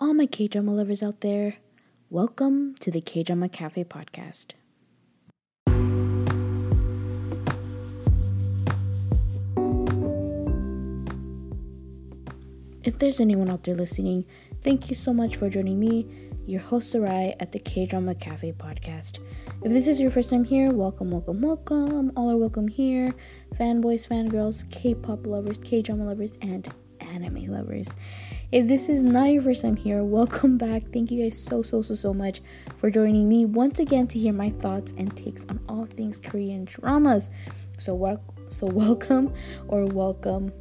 all my K drama lovers out there. Welcome to the K Drama Cafe podcast. If there's anyone out there listening, thank you so much for joining me, your host Sarai, at the K Drama Cafe podcast. If this is your first time here, welcome, welcome, welcome. All are welcome here. Fanboys, fangirls, K pop lovers, K drama lovers, and anime lovers. If this is not your first time here, welcome back. Thank you guys so, so, so, so much for joining me once again to hear my thoughts and takes on all things Korean dramas. So, wel- so welcome or welcome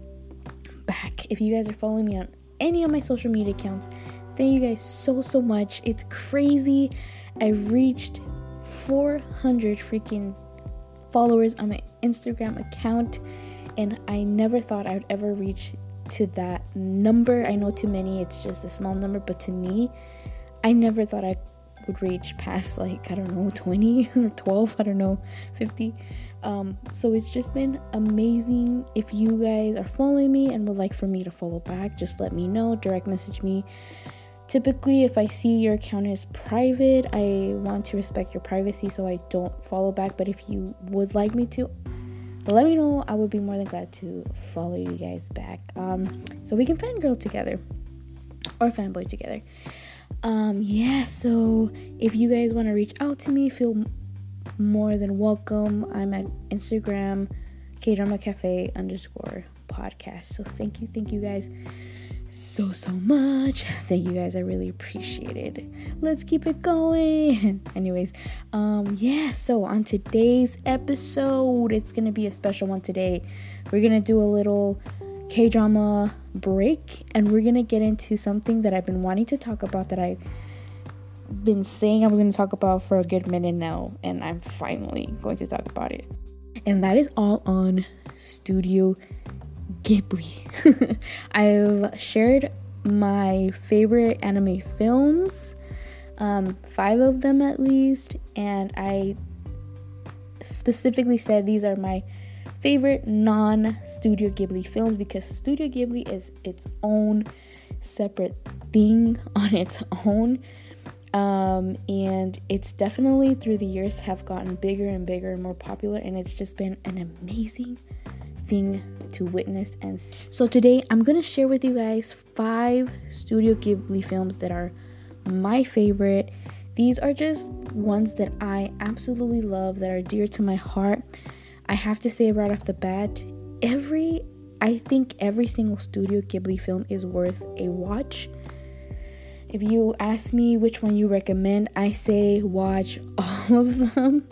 back. If you guys are following me on any of my social media accounts, thank you guys so, so much. It's crazy. I reached 400 freaking followers on my Instagram account, and I never thought I would ever reach to that number. I know to many it's just a small number, but to me, I never thought I would reach past like I don't know 20 or 12, I don't know, 50. Um, so it's just been amazing. If you guys are following me and would like for me to follow back, just let me know. Direct message me. Typically, if I see your account is private, I want to respect your privacy so I don't follow back. But if you would like me to, let me know. I would be more than glad to follow you guys back. Um, so we can fangirl together or fanboy together. Um, yeah, so if you guys want to reach out to me, feel more than welcome. I'm at Instagram, K Drama Cafe underscore podcast. So thank you, thank you guys so so much. Thank you guys. I really appreciate it. Let's keep it going. Anyways, um yeah, so on today's episode, it's going to be a special one today. We're going to do a little K-drama break and we're going to get into something that I've been wanting to talk about that I've been saying I was going to talk about for a good minute now and I'm finally going to talk about it. And that is all on Studio Ghibli. I've shared my favorite anime films, um, five of them at least, and I specifically said these are my favorite non Studio Ghibli films because Studio Ghibli is its own separate thing on its own. Um, and it's definitely through the years have gotten bigger and bigger and more popular, and it's just been an amazing thing to witness and see. so today i'm gonna share with you guys five studio ghibli films that are my favorite. These are just ones that i absolutely love that are dear to my heart. I have to say right off the bat every i think every single studio ghibli film is worth a watch. If you ask me which one you recommend i say watch all of them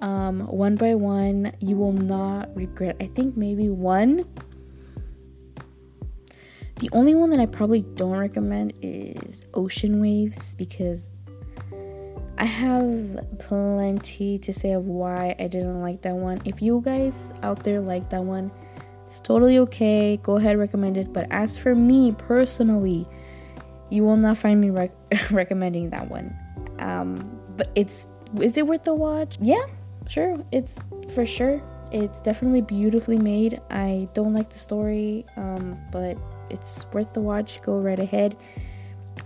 um, one by one. You will not regret. I think maybe one. The only one that I probably don't recommend is Ocean Waves because I have plenty to say of why I didn't like that one. If you guys out there like that one, it's totally okay. Go ahead, recommend it. But as for me personally, you will not find me rec- recommending that one. Um, but it's is it worth the watch? Yeah, sure, it's for sure. It's definitely beautifully made. I don't like the story, um, but it's worth the watch. Go right ahead.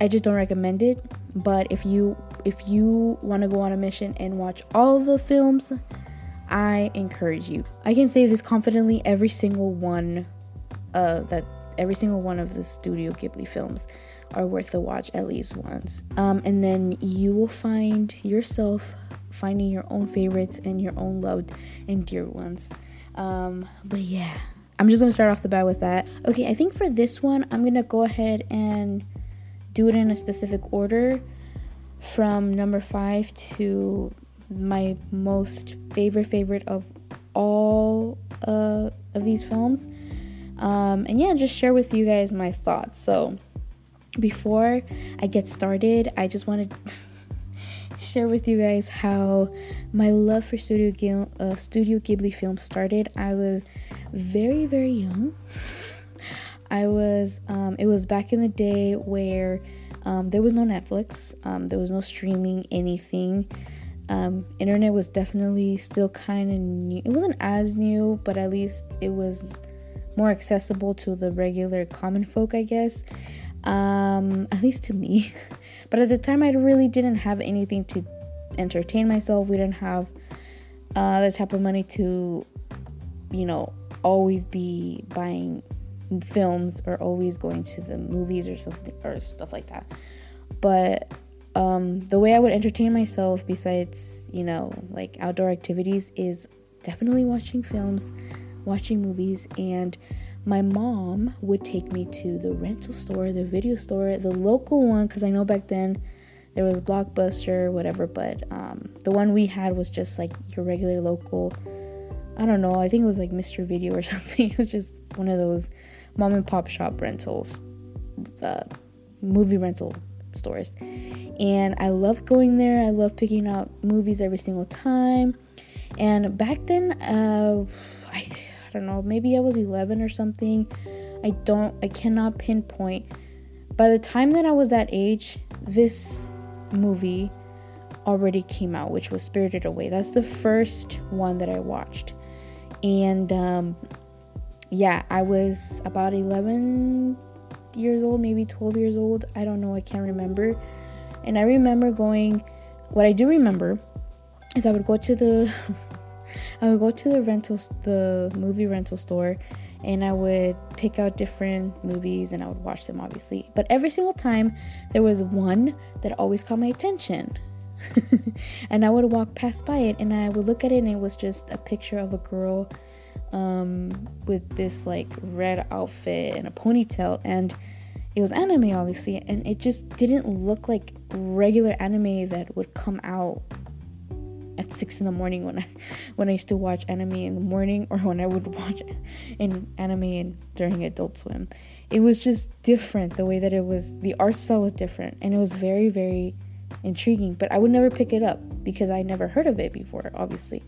I just don't recommend it. But if you if you want to go on a mission and watch all the films, I encourage you. I can say this confidently. Every single one, uh, that every single one of the Studio Ghibli films are worth the watch at least once. Um, and then you will find yourself finding your own favorites and your own loved and dear ones. Um, but yeah, I'm just gonna start off the bat with that. Okay, I think for this one, I'm gonna go ahead and do it in a specific order from number five to my most favorite favorite of all uh, of these films. Um, and yeah, just share with you guys my thoughts. So before I get started, I just wanted share with you guys how my love for Studio, Ghibli, uh, Studio Ghibli films started. I was very, very young. I was, um, it was back in the day where um, there was no Netflix, um, there was no streaming, anything. Um, internet was definitely still kind of new. It wasn't as new, but at least it was more accessible to the regular common folk, I guess. Um, at least to me. but at the time, I really didn't have anything to entertain myself. We didn't have uh, the type of money to, you know, always be buying films or always going to the movies or something or stuff like that. But um, the way I would entertain myself, besides you know like outdoor activities, is definitely watching films, watching movies, and my mom would take me to the rental store, the video store, the local one, because I know back then there was Blockbuster, whatever, but um, the one we had was just like your regular local. I don't know. I think it was like Mr. Video or something. It was just one of those mom and pop shop rentals, uh, movie rental stores. And I loved going there. I loved picking out movies every single time. And back then, uh, I, don't know, maybe I was 11 or something. I don't, I cannot pinpoint. By the time that I was that age, this movie already came out, which was Spirited Away. That's the first one that I watched. And um, yeah, I was about 11 years old, maybe 12 years old. I don't know, I can't remember. And I remember going, what I do remember is I would go to the I would go to the rental the movie rental store and I would pick out different movies and I would watch them obviously. But every single time there was one that always caught my attention. and I would walk past by it and I would look at it and it was just a picture of a girl um, with this like red outfit and a ponytail and it was anime obviously and it just didn't look like regular anime that would come out at six in the morning when I when I used to watch anime in the morning or when I would watch in anime and during Adult Swim. It was just different the way that it was the art style was different and it was very very intriguing but I would never pick it up because I never heard of it before obviously.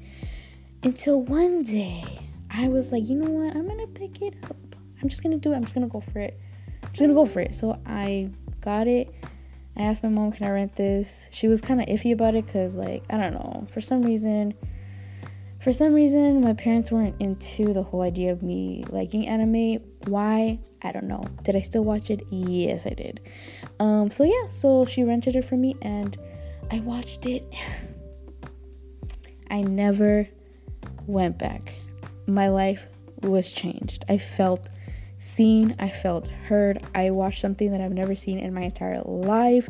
Until one day I was like you know what? I'm gonna pick it up. I'm just gonna do it. I'm just gonna go for it. I'm just gonna go for it. So I got it I asked my mom, can I rent this? She was kind of iffy about it because, like, I don't know, for some reason, for some reason, my parents weren't into the whole idea of me liking anime. Why? I don't know. Did I still watch it? Yes, I did. Um, so yeah, so she rented it for me and I watched it. I never went back. My life was changed. I felt seen, I felt heard. I watched something that I've never seen in my entire life.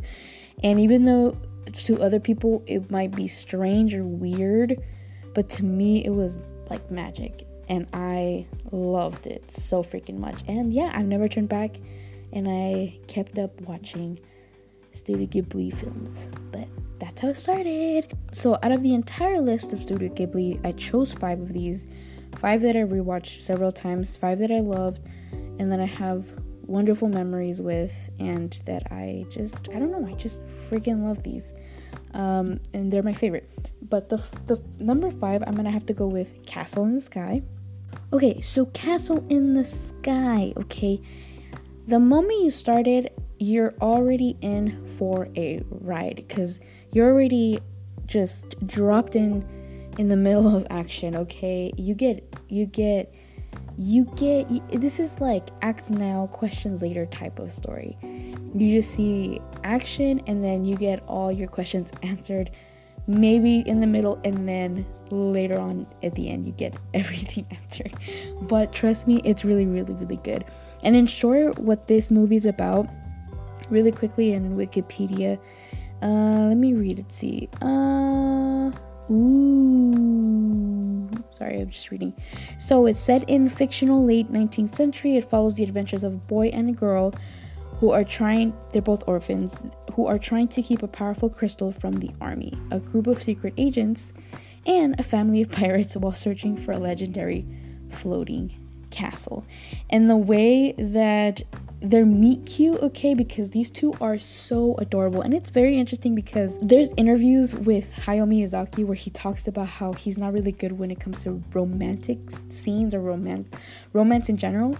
And even though to other people it might be strange or weird, but to me it was like magic. And I loved it so freaking much. And yeah, I've never turned back and I kept up watching Studio Ghibli films. But that's how it started. So, out of the entire list of Studio Ghibli, I chose five of these. Five that I rewatched several times, five that I loved, and that I have wonderful memories with, and that I just, I don't know, I just freaking love these. Um, and they're my favorite. But the, the number five, I'm gonna have to go with Castle in the Sky. Okay, so Castle in the Sky, okay. The moment you started, you're already in for a ride because you're already just dropped in in the middle of action okay you get you get you get this is like act now questions later type of story. You just see action and then you get all your questions answered maybe in the middle and then later on at the end you get everything answered. But trust me it's really really really good. And in short what this movie is about really quickly in wikipedia uh let me read it see uh Ooh. Sorry, I'm just reading. So it's set in fictional late 19th century. It follows the adventures of a boy and a girl who are trying they're both orphans who are trying to keep a powerful crystal from the army, a group of secret agents, and a family of pirates while searching for a legendary floating castle. And the way that their meet cute, okay, because these two are so adorable. And it's very interesting because there's interviews with Hayao Miyazaki where he talks about how he's not really good when it comes to romantic scenes or romance romance in general,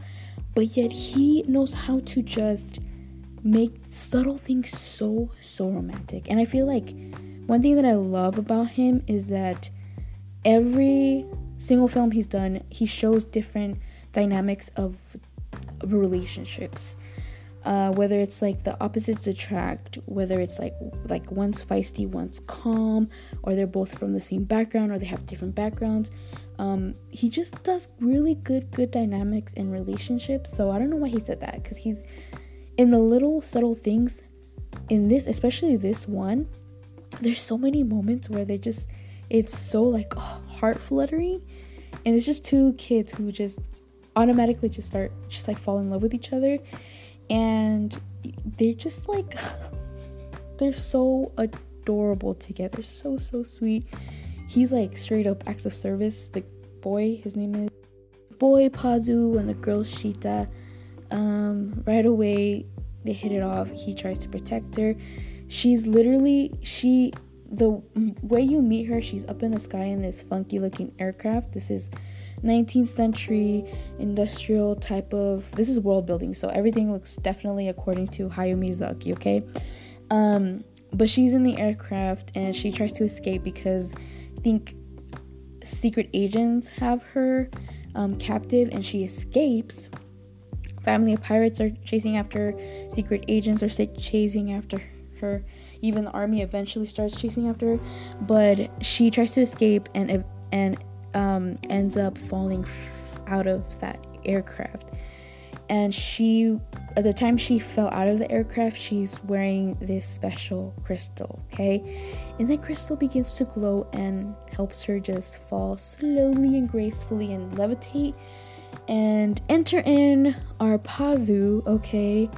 but yet he knows how to just make subtle things so so romantic. And I feel like one thing that I love about him is that every single film he's done, he shows different dynamics of relationships. uh, whether it's like the opposites attract, whether it's like like one's feisty, one's calm, or they're both from the same background, or they have different backgrounds. Um, he just does really good good dynamics in relationships. So I don't know why he said that because he's in the little subtle things in this, especially this one. There's so many moments where they just it's so like oh, heart fluttering, and it's just two kids who just automatically just start just like fall in love with each other. And they're just like they're so adorable together. So so sweet. He's like straight up acts of service. The boy his name is boy pazu and the girl Sheeta um, right away they hit it off. He tries to protect her. She's literally she the way you meet her she's up in the sky in this funky looking aircraft. This is 19th century industrial type of this is world building so everything looks definitely according to Hayao Miyazaki okay? Um but she's in the aircraft and she tries to escape because I think secret agents have her um, captive and she escapes. Family of pirates are chasing after secret agents are chasing after her even the army eventually starts chasing after her but she tries to escape and and um, ends up falling out of that aircraft. And she, at the time she fell out of the aircraft, she's wearing this special crystal, okay? And that crystal begins to glow and helps her just fall slowly and gracefully and levitate and enter in our Pazu, okay?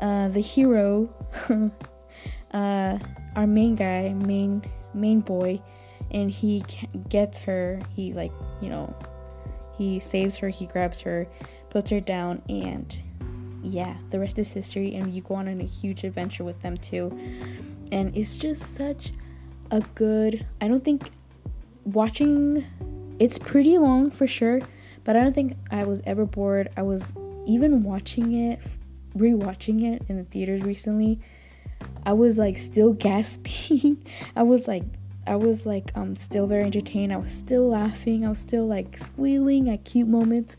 Uh, the hero, uh, our main guy, main main boy, and he gets her he like you know he saves her he grabs her puts her down and yeah the rest is history and you go on, on a huge adventure with them too. And it's just such a good i don't think watching it's pretty long for sure but i don't think i was ever bored. I was even watching it rewatching it in the theaters recently. I was like still gasping. I was like I was like um still very entertained. I was still laughing. I was still like squealing at cute moments.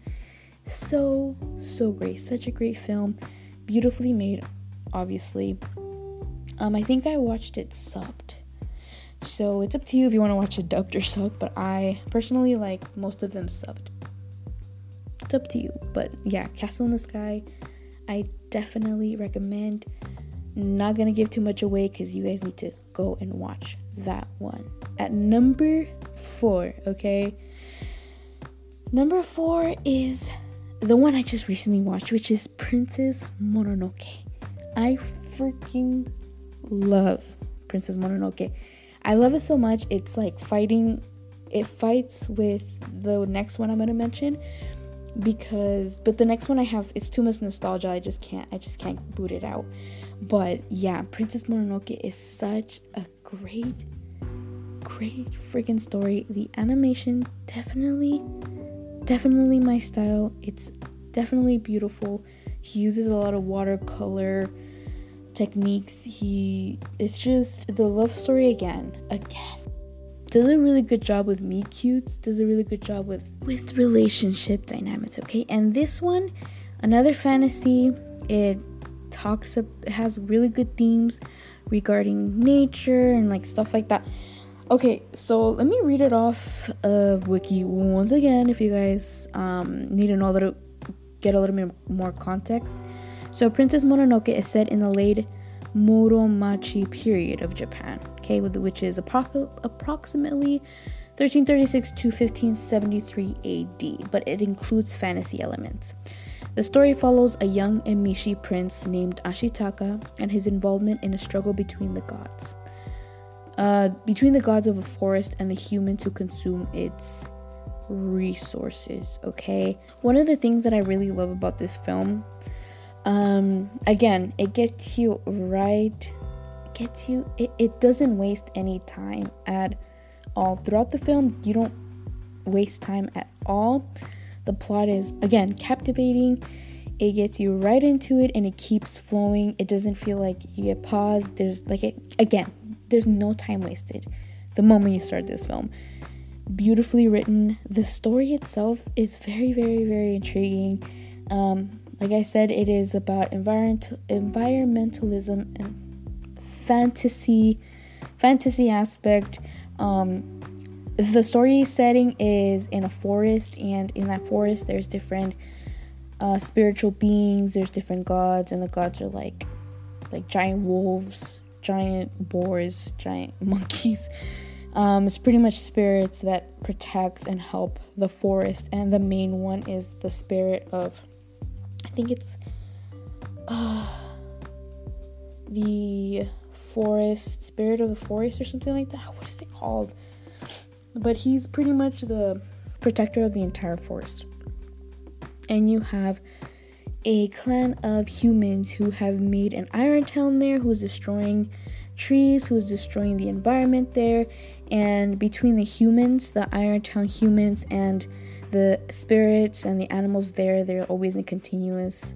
So so great. Such a great film. Beautifully made, obviously. Um I think I watched it subbed. So it's up to you if you want to watch it dubbed or subbed, but I personally like most of them subbed. It's up to you. But yeah, Castle in the Sky, I definitely recommend. Not gonna give too much away because you guys need to go and watch that one. At number four, okay? Number four is the one I just recently watched, which is Princess Mononoke. I freaking love Princess Mononoke. I love it so much. It's like fighting, it fights with the next one I'm gonna mention because, but the next one I have, it's too much nostalgia. I just can't, I just can't boot it out. But yeah, Princess Mononoke is such a great, great freaking story. The animation definitely, definitely my style. It's definitely beautiful. He uses a lot of watercolor techniques. He it's just the love story again. Again. Does a really good job with me cutes. Does a really good job with with relationship dynamics, okay? And this one, another fantasy, it talks it has really good themes regarding nature and like stuff like that. Okay, so let me read it off of Wiki once again if you guys um, need to know a little, get a little bit more context. So, Princess Mononoke is set in the late Muromachi period of Japan, okay, which is appro- approximately 1336 to 1573 AD, but it includes fantasy elements. The story follows a young Emishi prince named Ashitaka and his involvement in a struggle between the gods. Uh, between the gods of a forest and the humans who consume its resources, okay? One of the things that I really love about this film, um, again, it gets you right, gets you, it, it doesn't waste any time at all. Throughout the film, you don't waste time at all. The plot is, again, captivating. It gets you right into it and it keeps flowing. It doesn't feel like you get paused. There's, like, it, again, there's no time wasted the moment you start this film. Beautifully written. The story itself is very, very, very intriguing. Um, like I said, it is about environment environmentalism and fantasy fantasy aspect. Um, the story setting is in a forest, and in that forest, there's different uh, spiritual beings. There's different gods, and the gods are like like giant wolves, giant boars, giant monkeys. Um, it's pretty much spirits that protect and help the forest, and the main one is the spirit of, I think it's, uh, the forest spirit of the forest or something like that. What is it called? But he's pretty much the protector of the entire forest, and you have a clan of humans who have made an iron town there, who's destroying trees, who's destroying the environment there, and between the humans, the iron town humans, and the spirits and the animals there, they're always in continuous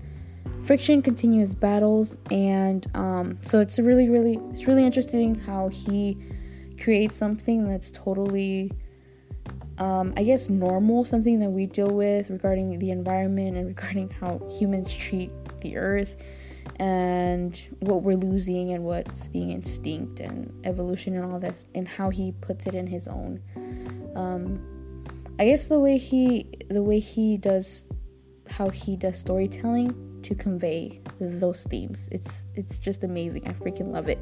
friction, continuous battles, and um, so it's really, really, it's really interesting how he creates something that's totally, um, I guess, normal, something that we deal with regarding the environment and regarding how humans treat the earth and what we're losing and what's being instinct and evolution and all this and how he puts it in his own. Um i guess the way he the way he does how he does storytelling to convey those themes. It's it's just amazing. I freaking love it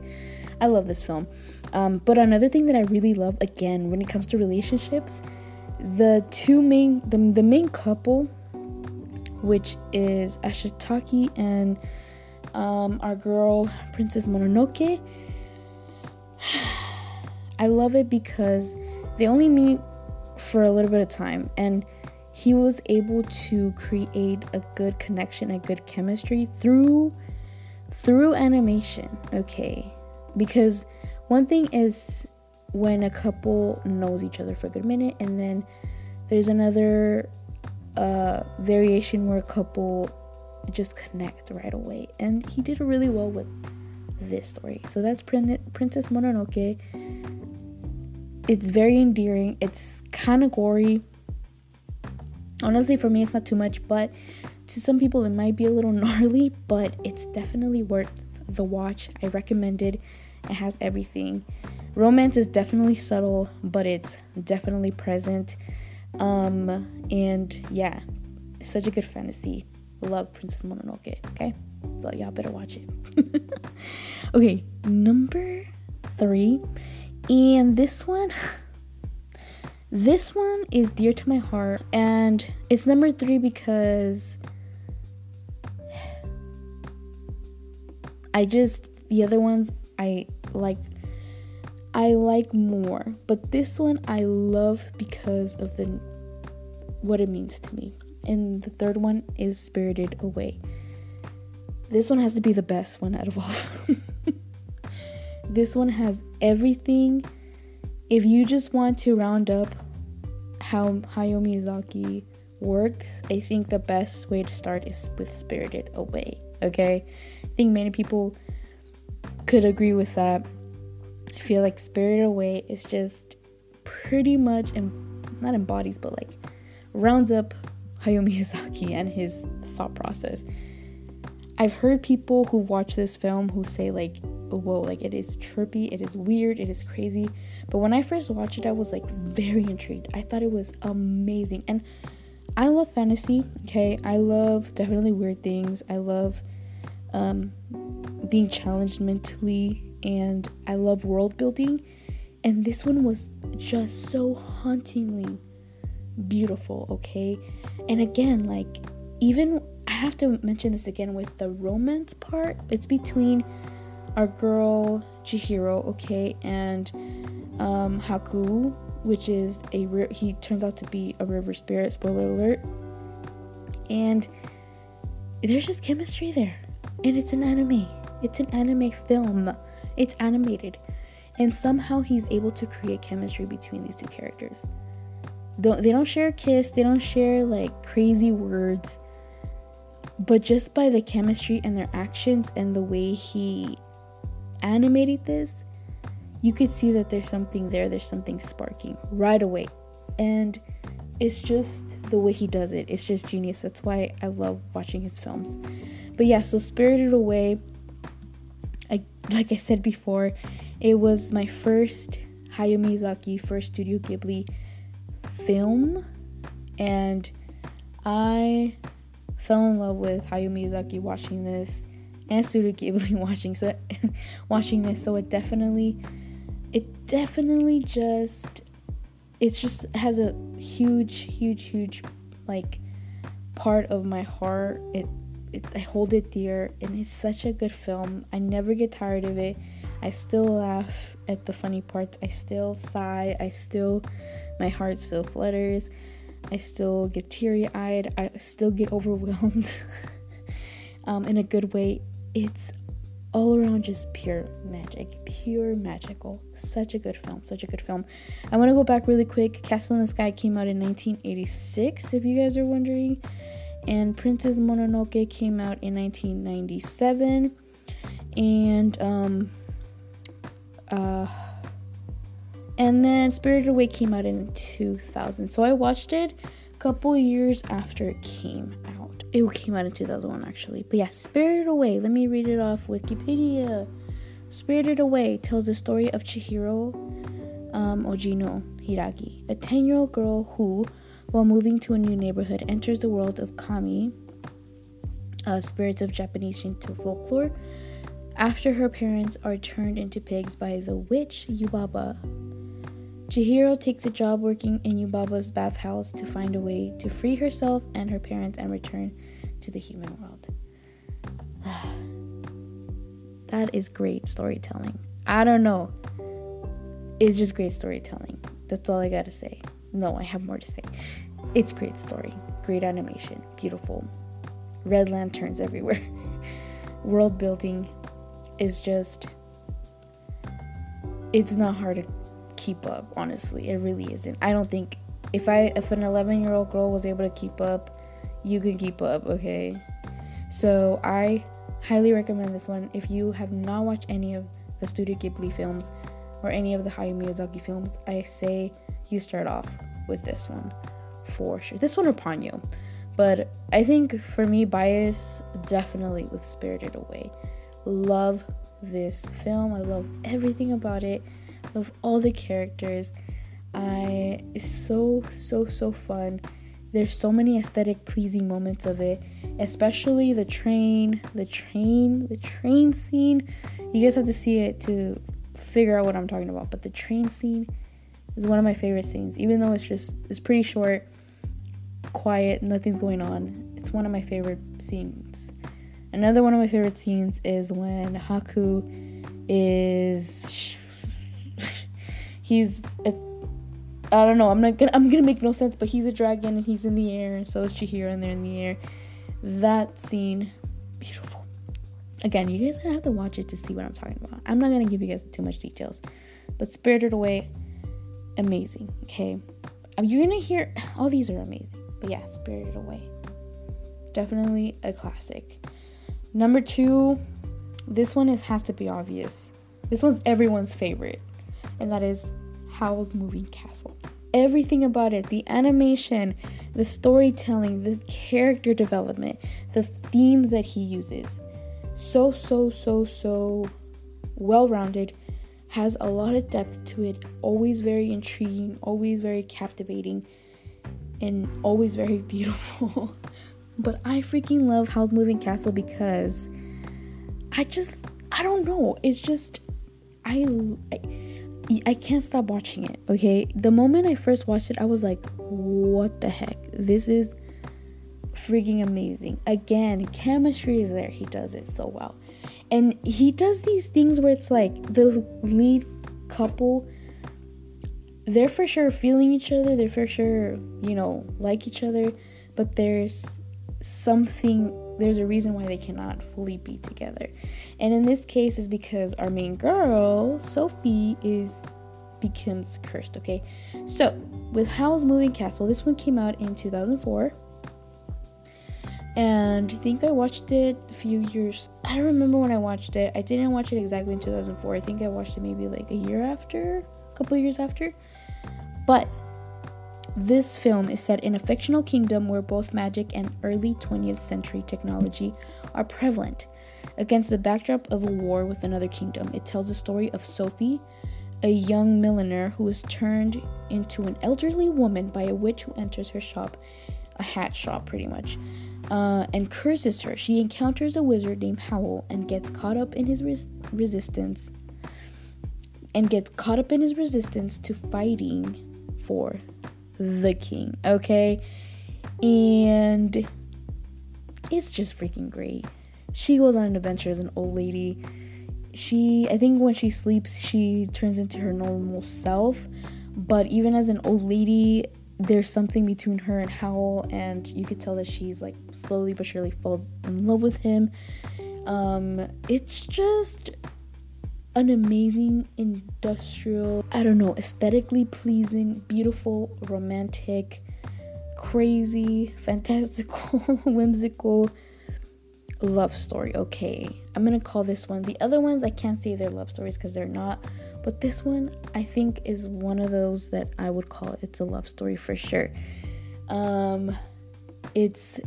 i love this film um but another thing that i really love again when it comes to relationships the two main the, the main couple which is Ashitaka and um, our girl Princess Mononoke. I love it because they only meet for a little bit of time and he was able to create a good connection, a good chemistry through through animation. Okay. Because one thing is when a couple knows each other for a good minute and then there's another uh, variation where a couple just connect right away. And he did really well with this story. So that's Prin- Princess Mononoke. It's very endearing. It's kind of gory. Honestly, for me, it's not too much, but to some people, it might be a little gnarly, but it's definitely worth the watch. I recommend it. It has everything. Romance is definitely subtle, but it's definitely present. Um, and yeah, such a good fantasy love Princess Mononoke, okay? So y'all better watch it. okay, number three. And this one, this one is dear to my heart. And it's number three because I just, the other ones I like. I like more, but this one I love because of the what it means to me and the third one is Spirited Away. This one has to be the best one out of all. this one has everything. If you just want to round up how Hayao Miyazaki works, I think the best way to start is with Spirited Away. Okay? I think many people could agree with that. I feel like Spirited Away is just pretty much, em- not embodies, but like rounds up Hayao Miyazaki and his thought process. I've heard people who watch this film who say like, "Whoa, like it is trippy, it is weird, it is crazy." But when I first watched it, I was like very intrigued. I thought it was amazing, and I love fantasy. Okay, I love definitely weird things. I love um, being challenged mentally, and I love world building. And this one was just so hauntingly beautiful, okay? And again, like, even I have to mention this again with the romance part, it's between our girl Chihiro, okay, and um, Haku, which is a he turns out to be a river spirit. Spoiler alert. And there's just chemistry there, and it's an anime. It's an anime film. It's animated, and somehow he's able to create chemistry between these two characters they don't share a kiss they don't share like crazy words but just by the chemistry and their actions and the way he animated this you could see that there's something there there's something sparking right away and it's just the way he does it. It's just genius. That's why I love watching his films. But yeah, so Spirited Away, I like I said before, it was my first Hayao Miyazaki first Studio Ghibli film and I fell in love with Hayao Miyazaki watching this and Studio Ghibli watching so watching this. So it definitely it definitely just it just has a huge huge huge like part of my heart. It, it I hold it dear and it's such a good film I never get tired of it I still laugh at the funny parts I still sigh I still my heart still flutters I still get teary eyed. I still get overwhelmed um, in a good way. It's all around just pure magic, pure magical. Such a good film, such a good film. I want to go back really quick. Castle in the Sky came out in 1986, if you guys are wondering, and Princess Mononoke came out in 1997, and um, uh and then Spirited Away came out in 2000. So I watched it a couple years after it came out. It came out in 2001 actually. But yeah, Spirited Away. Let me read it off Wikipedia. Spirited Away tells the story of Chihiro um, Ogino Hiiragi, a 10 year old girl who, while moving to a new neighborhood, enters the world of kami, uh, spirits of Japanese Shinto folklore, after her parents are turned into pigs by the witch Yubaba, Chihiro takes a job working in Yubaba's bathhouse to find a way to free herself and her parents and return to the human world. that is great storytelling. I don't know. It's just great storytelling. That's all I gotta say. No, I have more to say. It's great story, great animation, beautiful. Red lanterns everywhere. World building is just it's not hard to keep up, honestly. It really isn't. I don't think if I if an 11 year old girl was able to keep up, you can keep up, okay? So I highly recommend this one. If you have not watched any of the Studio Ghibli films or any of the Hayao Miyazaki films, I say you start off with this one for sure. This one or Ponyo. But I think for me, bias definitely with Spirited Away. Love this film. I love everything about it love all the characters. I it's so so so fun. There's so many aesthetic pleasing moments of it, especially the train, the train, the train scene. You guys have to see it to figure out what I'm talking about, but the train scene is one of my favorite scenes. Even though it's just it's pretty short, quiet, nothing's going on. It's one of my favorite scenes. Another one of my favorite scenes is when Haku is he's a, I don't know. I'm not gonna. I'm gonna make no sense, but he's a dragon and he's in the air, and so is Chihiro, and they're in the air. That scene, beautiful. Again, you guys gonna have to watch it to see what I'm talking about. I'm not gonna give you guys too much details, but Spirited Away, amazing. Okay, um, you're gonna hear all these are amazing, but yeah, Spirited Away, definitely a classic. Number two, this one is has to be obvious. This one's everyone's favorite and that is Howl's Moving Castle. Everything about it the animation, the storytelling, the character development, the themes that he uses so, so, so, so well rounded, has a lot of depth to it, always very intriguing, always very captivating, and always very beautiful. but I freaking love Howl's Moving Castle because I just, I don't know, it's just, I, I I can't stop watching it, okay? The moment I first watched it, I was like, what the heck? This is freaking amazing. Again, chemistry is there. He does it so well. And he does these things where it's like the lead couple, they're for sure feeling each other, they're for sure, you know, like each other, but there's something there's a reason why they cannot fully be together. And in this case is because our main girl, Sophie, is becomes cursed, okay? So, with Howl's Moving Castle, this one came out in 2004. And I think I watched it a few years. I don't remember when I watched it. I didn't watch it exactly in 2004. I think I watched it maybe like a year after, a couple years after. But This film is set in a fictional kingdom where both magic and early 20th century technology are prevalent. Against the backdrop of a war with another kingdom, it tells the story of Sophie, a young milliner who is turned into an elderly woman by a witch who enters her shop, a hat shop pretty much, uh, and curses her. She encounters a wizard named Howl and gets caught up in his res- resistance and gets caught up in his resistance to fighting for the king, okay? And it's just freaking great. She goes on an adventure as an old lady. She, I think when she sleeps, she turns into her normal self. But even as an old lady, there's something between her and Howl, and you could tell that she's like slowly but surely falls in love with him. Um, it's just an amazing industrial, I don't know, aesthetically pleasing, beautiful, romantic, crazy, fantastical, whimsical love story. Okay, I'm gonna call this one. The other ones I can't say they're love stories because they're not, but this one I think is one of those that I would call it's a love story for sure. Um, it's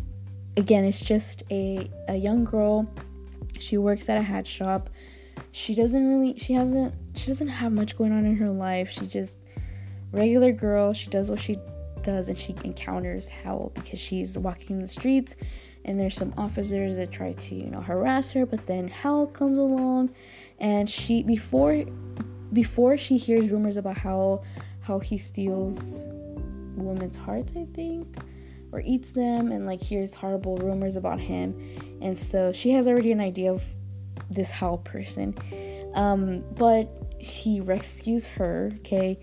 again, it's just a a young girl. She works at a hat shop she doesn't really she hasn't she doesn't have much going on in her life she just regular girl she does what she does and she encounters Howl because she's walking the streets and there's some officers that try to you know harass her but then Howl comes along and she before before she hears rumors about how how he steals women's hearts i think or eats them and like hears horrible rumors about him and so she has already an idea of this Howl person. Um, but he rescues her, okay,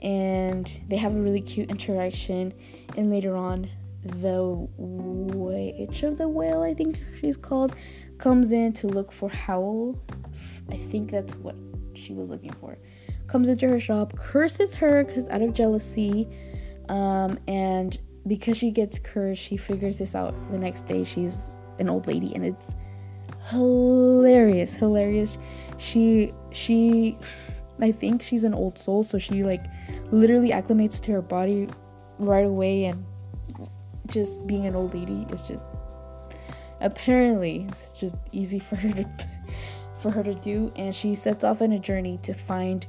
and they have a really cute interaction. And later on, the witch of the whale, I think she's called, comes in to look for Howl. I think that's what she was looking for. Comes into her shop, curses her because out of jealousy, um, and because she gets cursed, she figures this out the next day. She's an old lady, and it's hilarious, hilarious. She she I think she's an old soul, so she like literally acclimates to her body right away and just being an old lady is just apparently it's just easy for her to for her to do and she sets off on a journey to find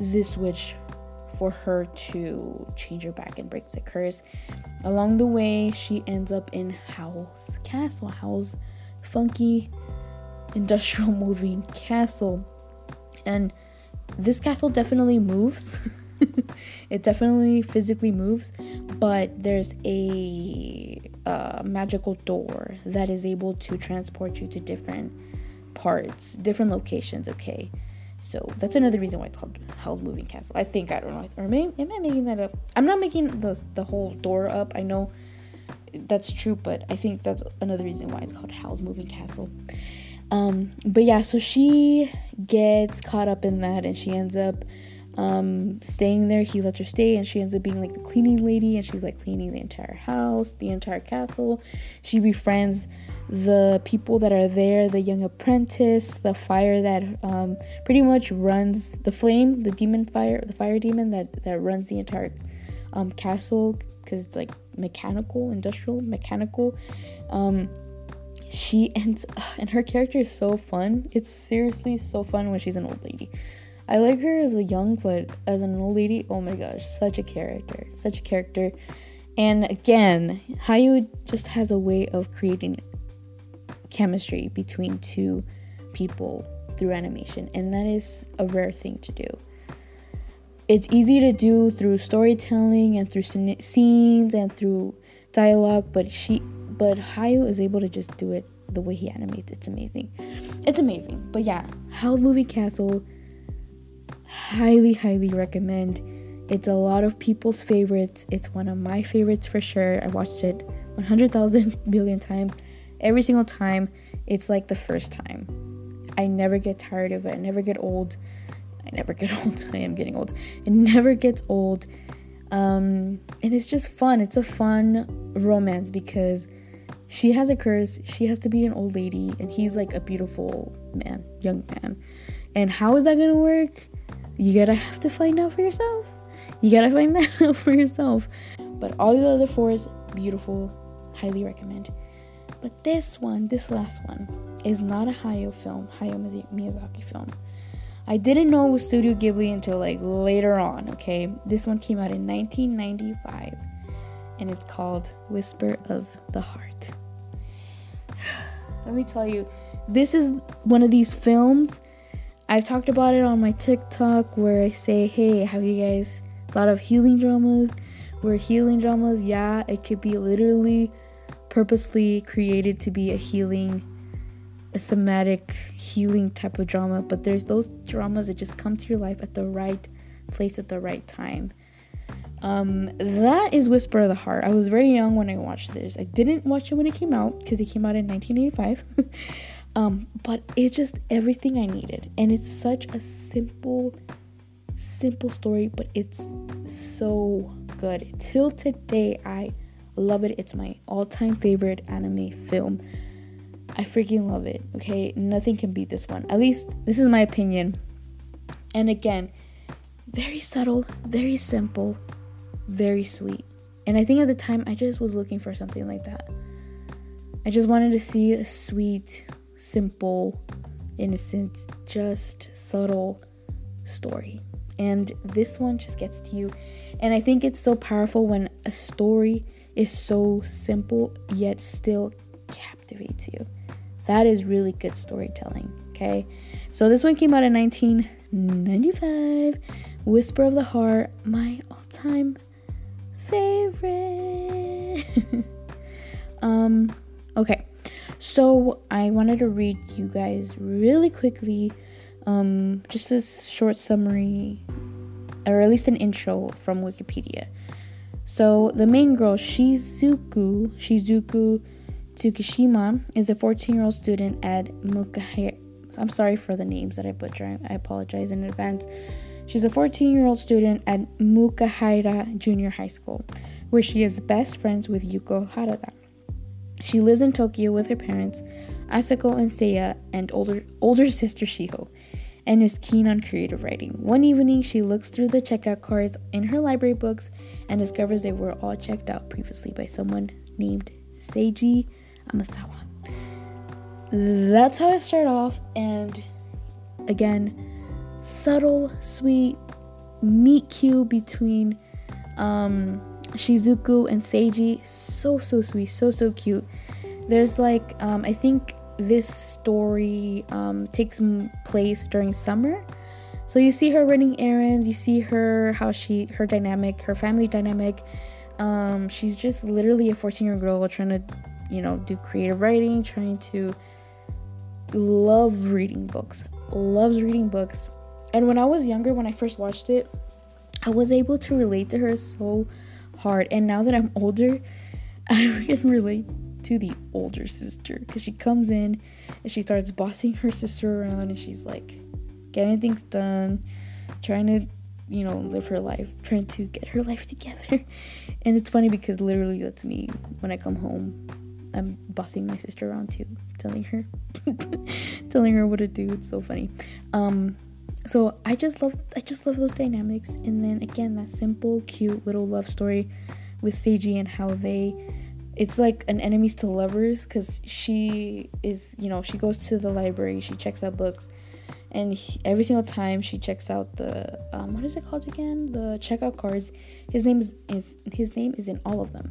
this witch for her to change her back and break the curse. Along the way, she ends up in Howl's castle. Howl's funky industrial moving castle. And this castle definitely moves. it definitely physically moves, but there's a uh, magical door that is able to transport you to different parts, different locations. Okay, so that's another reason why it's called Howl's Moving Castle. I think I don't know, or maybe am I making that up? I'm not making the the whole door up. I know that's true, but I think that's another reason why it's called Howl's Moving Castle. Um, but yeah, so she gets caught up in that and she ends up um, staying there. He lets her stay and she ends up being like the cleaning lady and she's like cleaning the entire house, the entire castle. She befriends the people that are there, the young apprentice, the fire that um, pretty much runs the flame, the demon fire, the fire demon that, that runs the entire um, castle because it's like mechanical, industrial, mechanical. Um, she ends, and her character is so fun. It's seriously so fun when she's an old lady. I like her as a young, but as an old lady, oh my gosh, such a character, such a character. And again, Hayao just has a way of creating chemistry between two people through animation, and that is a rare thing to do. It's easy to do through storytelling and through scenes and through dialogue but she but Hayao is able to just do it the way he animates. It's amazing. It's amazing. But yeah Howl's Moving Castle highly highly recommend it's a lot of people's favorites it's one of my favorites for sure i watched it 100,000 billion times every single time it's like the first time i never get tired of it i never get old I never get old. I am getting old. It never gets old. Um, and it's just fun. It's a fun romance because she has a curse. She has to be an old lady, and he's like a beautiful man, young man. And how is that gonna work? You gotta have to find out for yourself. You gotta find that out for yourself. But all the other fours, beautiful, highly recommend. But this one, this last one, is not a Hayao film, Hayao Miyazaki film. I didn't know it was Studio Ghibli until like later on, okay? This one came out in 1995 and it's called Whisper of the Heart. Let me tell you, this is one of these films. I've talked about it on my TikTok where I say, hey, have you guys thought of healing dramas? Where healing dramas, yeah, it could be literally purposely created to be a healing a thematic healing type of drama, but there's those dramas that just come to your life at the right place at the right time. Um, that is Whisper of the Heart. I was very young when I watched this. I didn't watch it when it came out because it came out in 1985. um, but it's just everything I needed, and it's such a simple, simple story, but it's so good. Till today, I love it. It's my all-time favorite anime film. I freaking love it. Okay, nothing can beat this one. At least this is my opinion. And again, very subtle, very simple, very sweet. And I think at the time I just was looking for something like that. I just wanted to see a sweet, simple, innocent, just subtle story. And this one just gets to you. And I think it's so powerful when a story is so simple yet still captivates you. That is really good storytelling, okay? So this one came out in 1995. Whisper of the Heart, my all-time favorite. um okay. So I wanted to read you guys really quickly um just a short summary or at least an intro from Wikipedia. So the main girl, Shizuku, Shizuku Tsukishima is a 14 year old student at Mukahira. I'm sorry for the names that I butcher. I apologize in advance. She's a 14 year old student at Mukahira Junior High School, where she is best friends with Yuko Harada. She lives in Tokyo with her parents, Asako and Seiya, and older, older sister Shiho, and is keen on creative writing. One evening, she looks through the checkout cards in her library books and discovers they were all checked out previously by someone named Seiji Amasawa. That's how I start off, and again, subtle, sweet meet cute between um, Shizuku and Seiji. So so sweet, so so cute. There's like um, I think this story um, takes place during summer. So you see her running errands, you see her how she her dynamic, her family dynamic. Um, she's just literally a 14 year old girl trying to you know, do creative writing, trying to love reading books, loves reading books. And when I was younger, when I first watched it, I was able to relate to her so hard. And now that I'm older, I can relate to the older sister because she comes in and she starts bossing her sister around and she's like getting things done, trying to, you know, live her life, trying to get her life together. And it's funny because literally that's me when I come home I'm bossing my sister around too, telling her, telling her what to do. It's so funny. Um, so I just love, I just love those dynamics. And then again, that simple, cute little love story with Seiji and how they, it's like an enemies to lovers because she is, you know, she goes to the library, she checks out books, and he, every single time she checks out the, um, what is it called again? The checkout cards. His name is, is his name is in all of them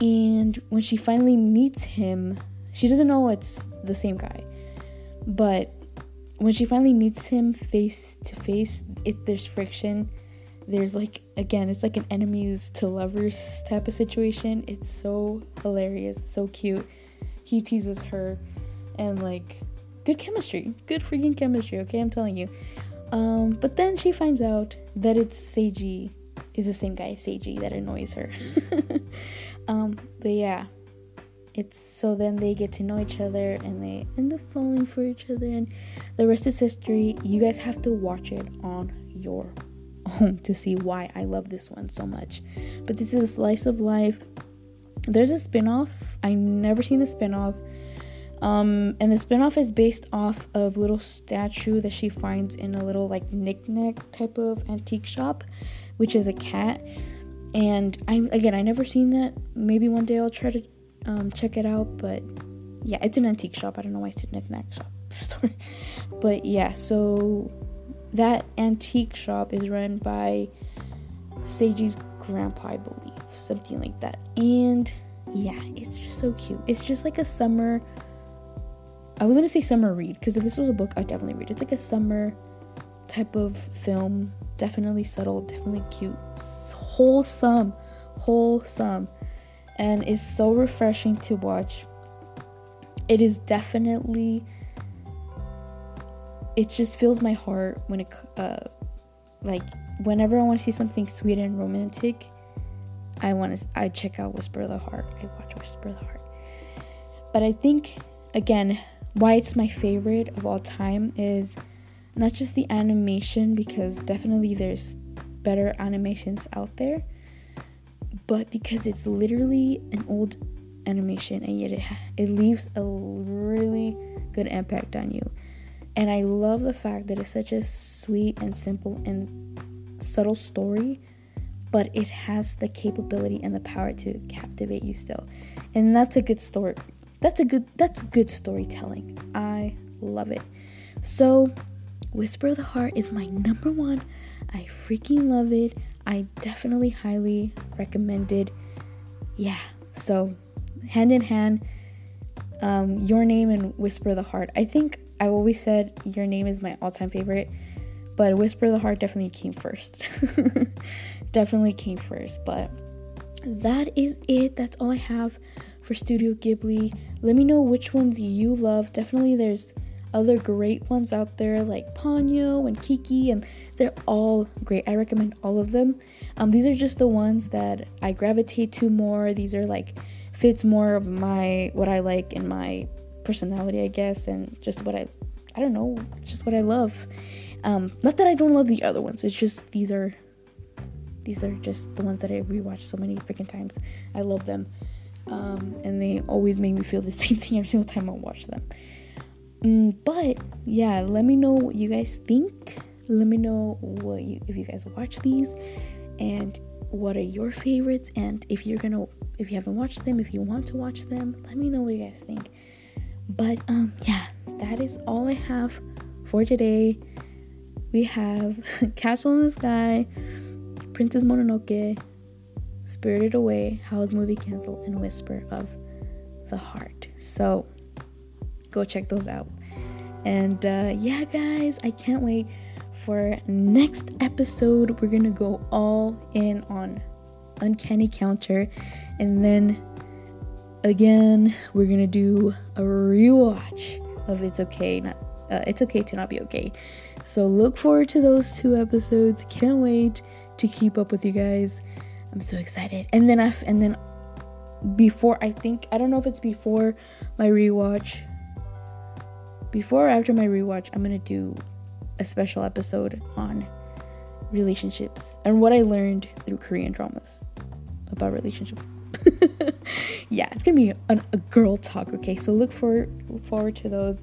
and when she finally meets him, she doesn't know it's the same guy. But when she finally meets him face to face, it there's friction. There's like again, it's like an enemies to lovers type of situation. It's so hilarious, so cute. He teases her and like good chemistry. Good freaking chemistry, okay? I'm telling you. Um, but then she finds out that it's Seiji is the same guy, Seiji, that annoys her. Um, but yeah, it's so then they get to know each other and they end up falling for each other, and the rest is history. You guys have to watch it on your own to see why I love this one so much. But this is a slice of life. There's a spin-off. I never seen the spin-off. Um, and the spin-off is based off of little statue that she finds in a little like knickknack type of antique shop which is a cat. And i'm again, I never seen that. Maybe one day I'll try to um, check it out. But yeah, it's an antique shop. I don't know why it's a knickknack shop but yeah, so that antique shop is run by Seiji's grandpa, I believe, something like that. And yeah, it's just so cute. It's just like a summer. I was gonna say summer read because if this was a book, I'd definitely read. It's like a summer type of film. Definitely subtle, definitely cute, wholesome, wholesome, and it's so refreshing to watch. It is definitely. It just fills my heart when it, uh, like whenever I want to see something sweet and romantic, I want to I check out Whisper of the Heart. I watch Whisper of the Heart. But I think again, why it's my favorite of all time is not just the animation because definitely there's better animations out there, but because it's literally an old animation and yet it it leaves a really good impact on you. And I love the fact that it's such a sweet and simple and subtle story, but it has the capability and the power to captivate you still. And that's a good story. That's a good that's good storytelling. I love it. So, Whisper of the Heart is my number 1. I freaking love it. I definitely highly recommended. Yeah. So, hand in hand um, Your Name and Whisper the Heart. I think I've always said Your Name is my all-time favorite but Whisper the Heart definitely came first. definitely came first. But that is it. That's all I have for Studio Ghibli. Let me know which ones you love. Definitely, there's other great ones out there like Ponyo and Kiki, and they're all great. I recommend all of them. Um, these are just the ones that I gravitate to more. These are like fits more of my what I like and my personality, I guess, and just what I I don't know, just what I love. Um, not that I don't love the other ones. It's just these are these are just the ones that I rewatch so many freaking times. I love them. Um, and they always make me feel the same thing every single time I watch them. Mm, but yeah, let me know what you guys think. Let me know what you if you guys watch these and what are your favorites and if you're gonna if you haven't watched them, if you want to watch them, let me know what you guys think. But um yeah, that is all I have for today we have Castle in the Sky, Princess Mononoke, Spirited Away, Howl's Moving Castle, and Whisper of the Heart. So go check those out. And uh, yeah, guys, I can't wait for next episode. We're gonna go all in on Uncanny Counter, and then again, we're gonna do a rewatch of It's Okay Not. Uh, it's okay to not be okay. So look forward to those two episodes. Can't wait to keep up with you guys. I'm so excited. And then I and then before I think I don't know if it's before my rewatch. Before or after my rewatch, I'm gonna do a special episode on relationships and what I learned through Korean dramas about relationships. yeah, it's gonna be a, a girl talk. Okay, so look for look forward to those.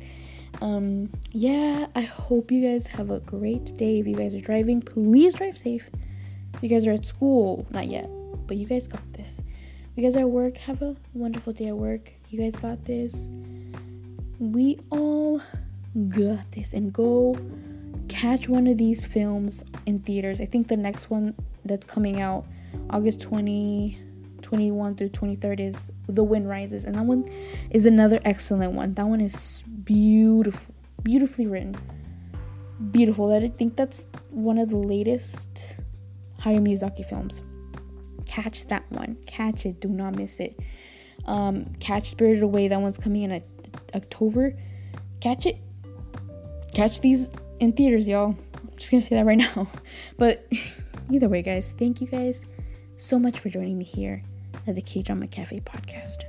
Um yeah i hope you guys have a great day. If you guys are driving please drive safe. If you guys are at school not yet but you guys got this. If you guys are at work have a wonderful day at work. You guys got this. We all got this and go catch one of these films in theaters i think the next one that's coming out august 20 21 through 23rd is The Wind Rises, and that one is another excellent one. That one is beautiful, beautifully written, beautiful. I think that's one of the latest Hayao Miyazaki films. Catch that one, catch it, do not miss it. Um, catch Spirited Away, that one's coming in October. Catch it, catch these in theaters, y'all. I'm just gonna say that right now. But either way, guys, thank you guys so much for joining me here at the K Drama Cafe podcast.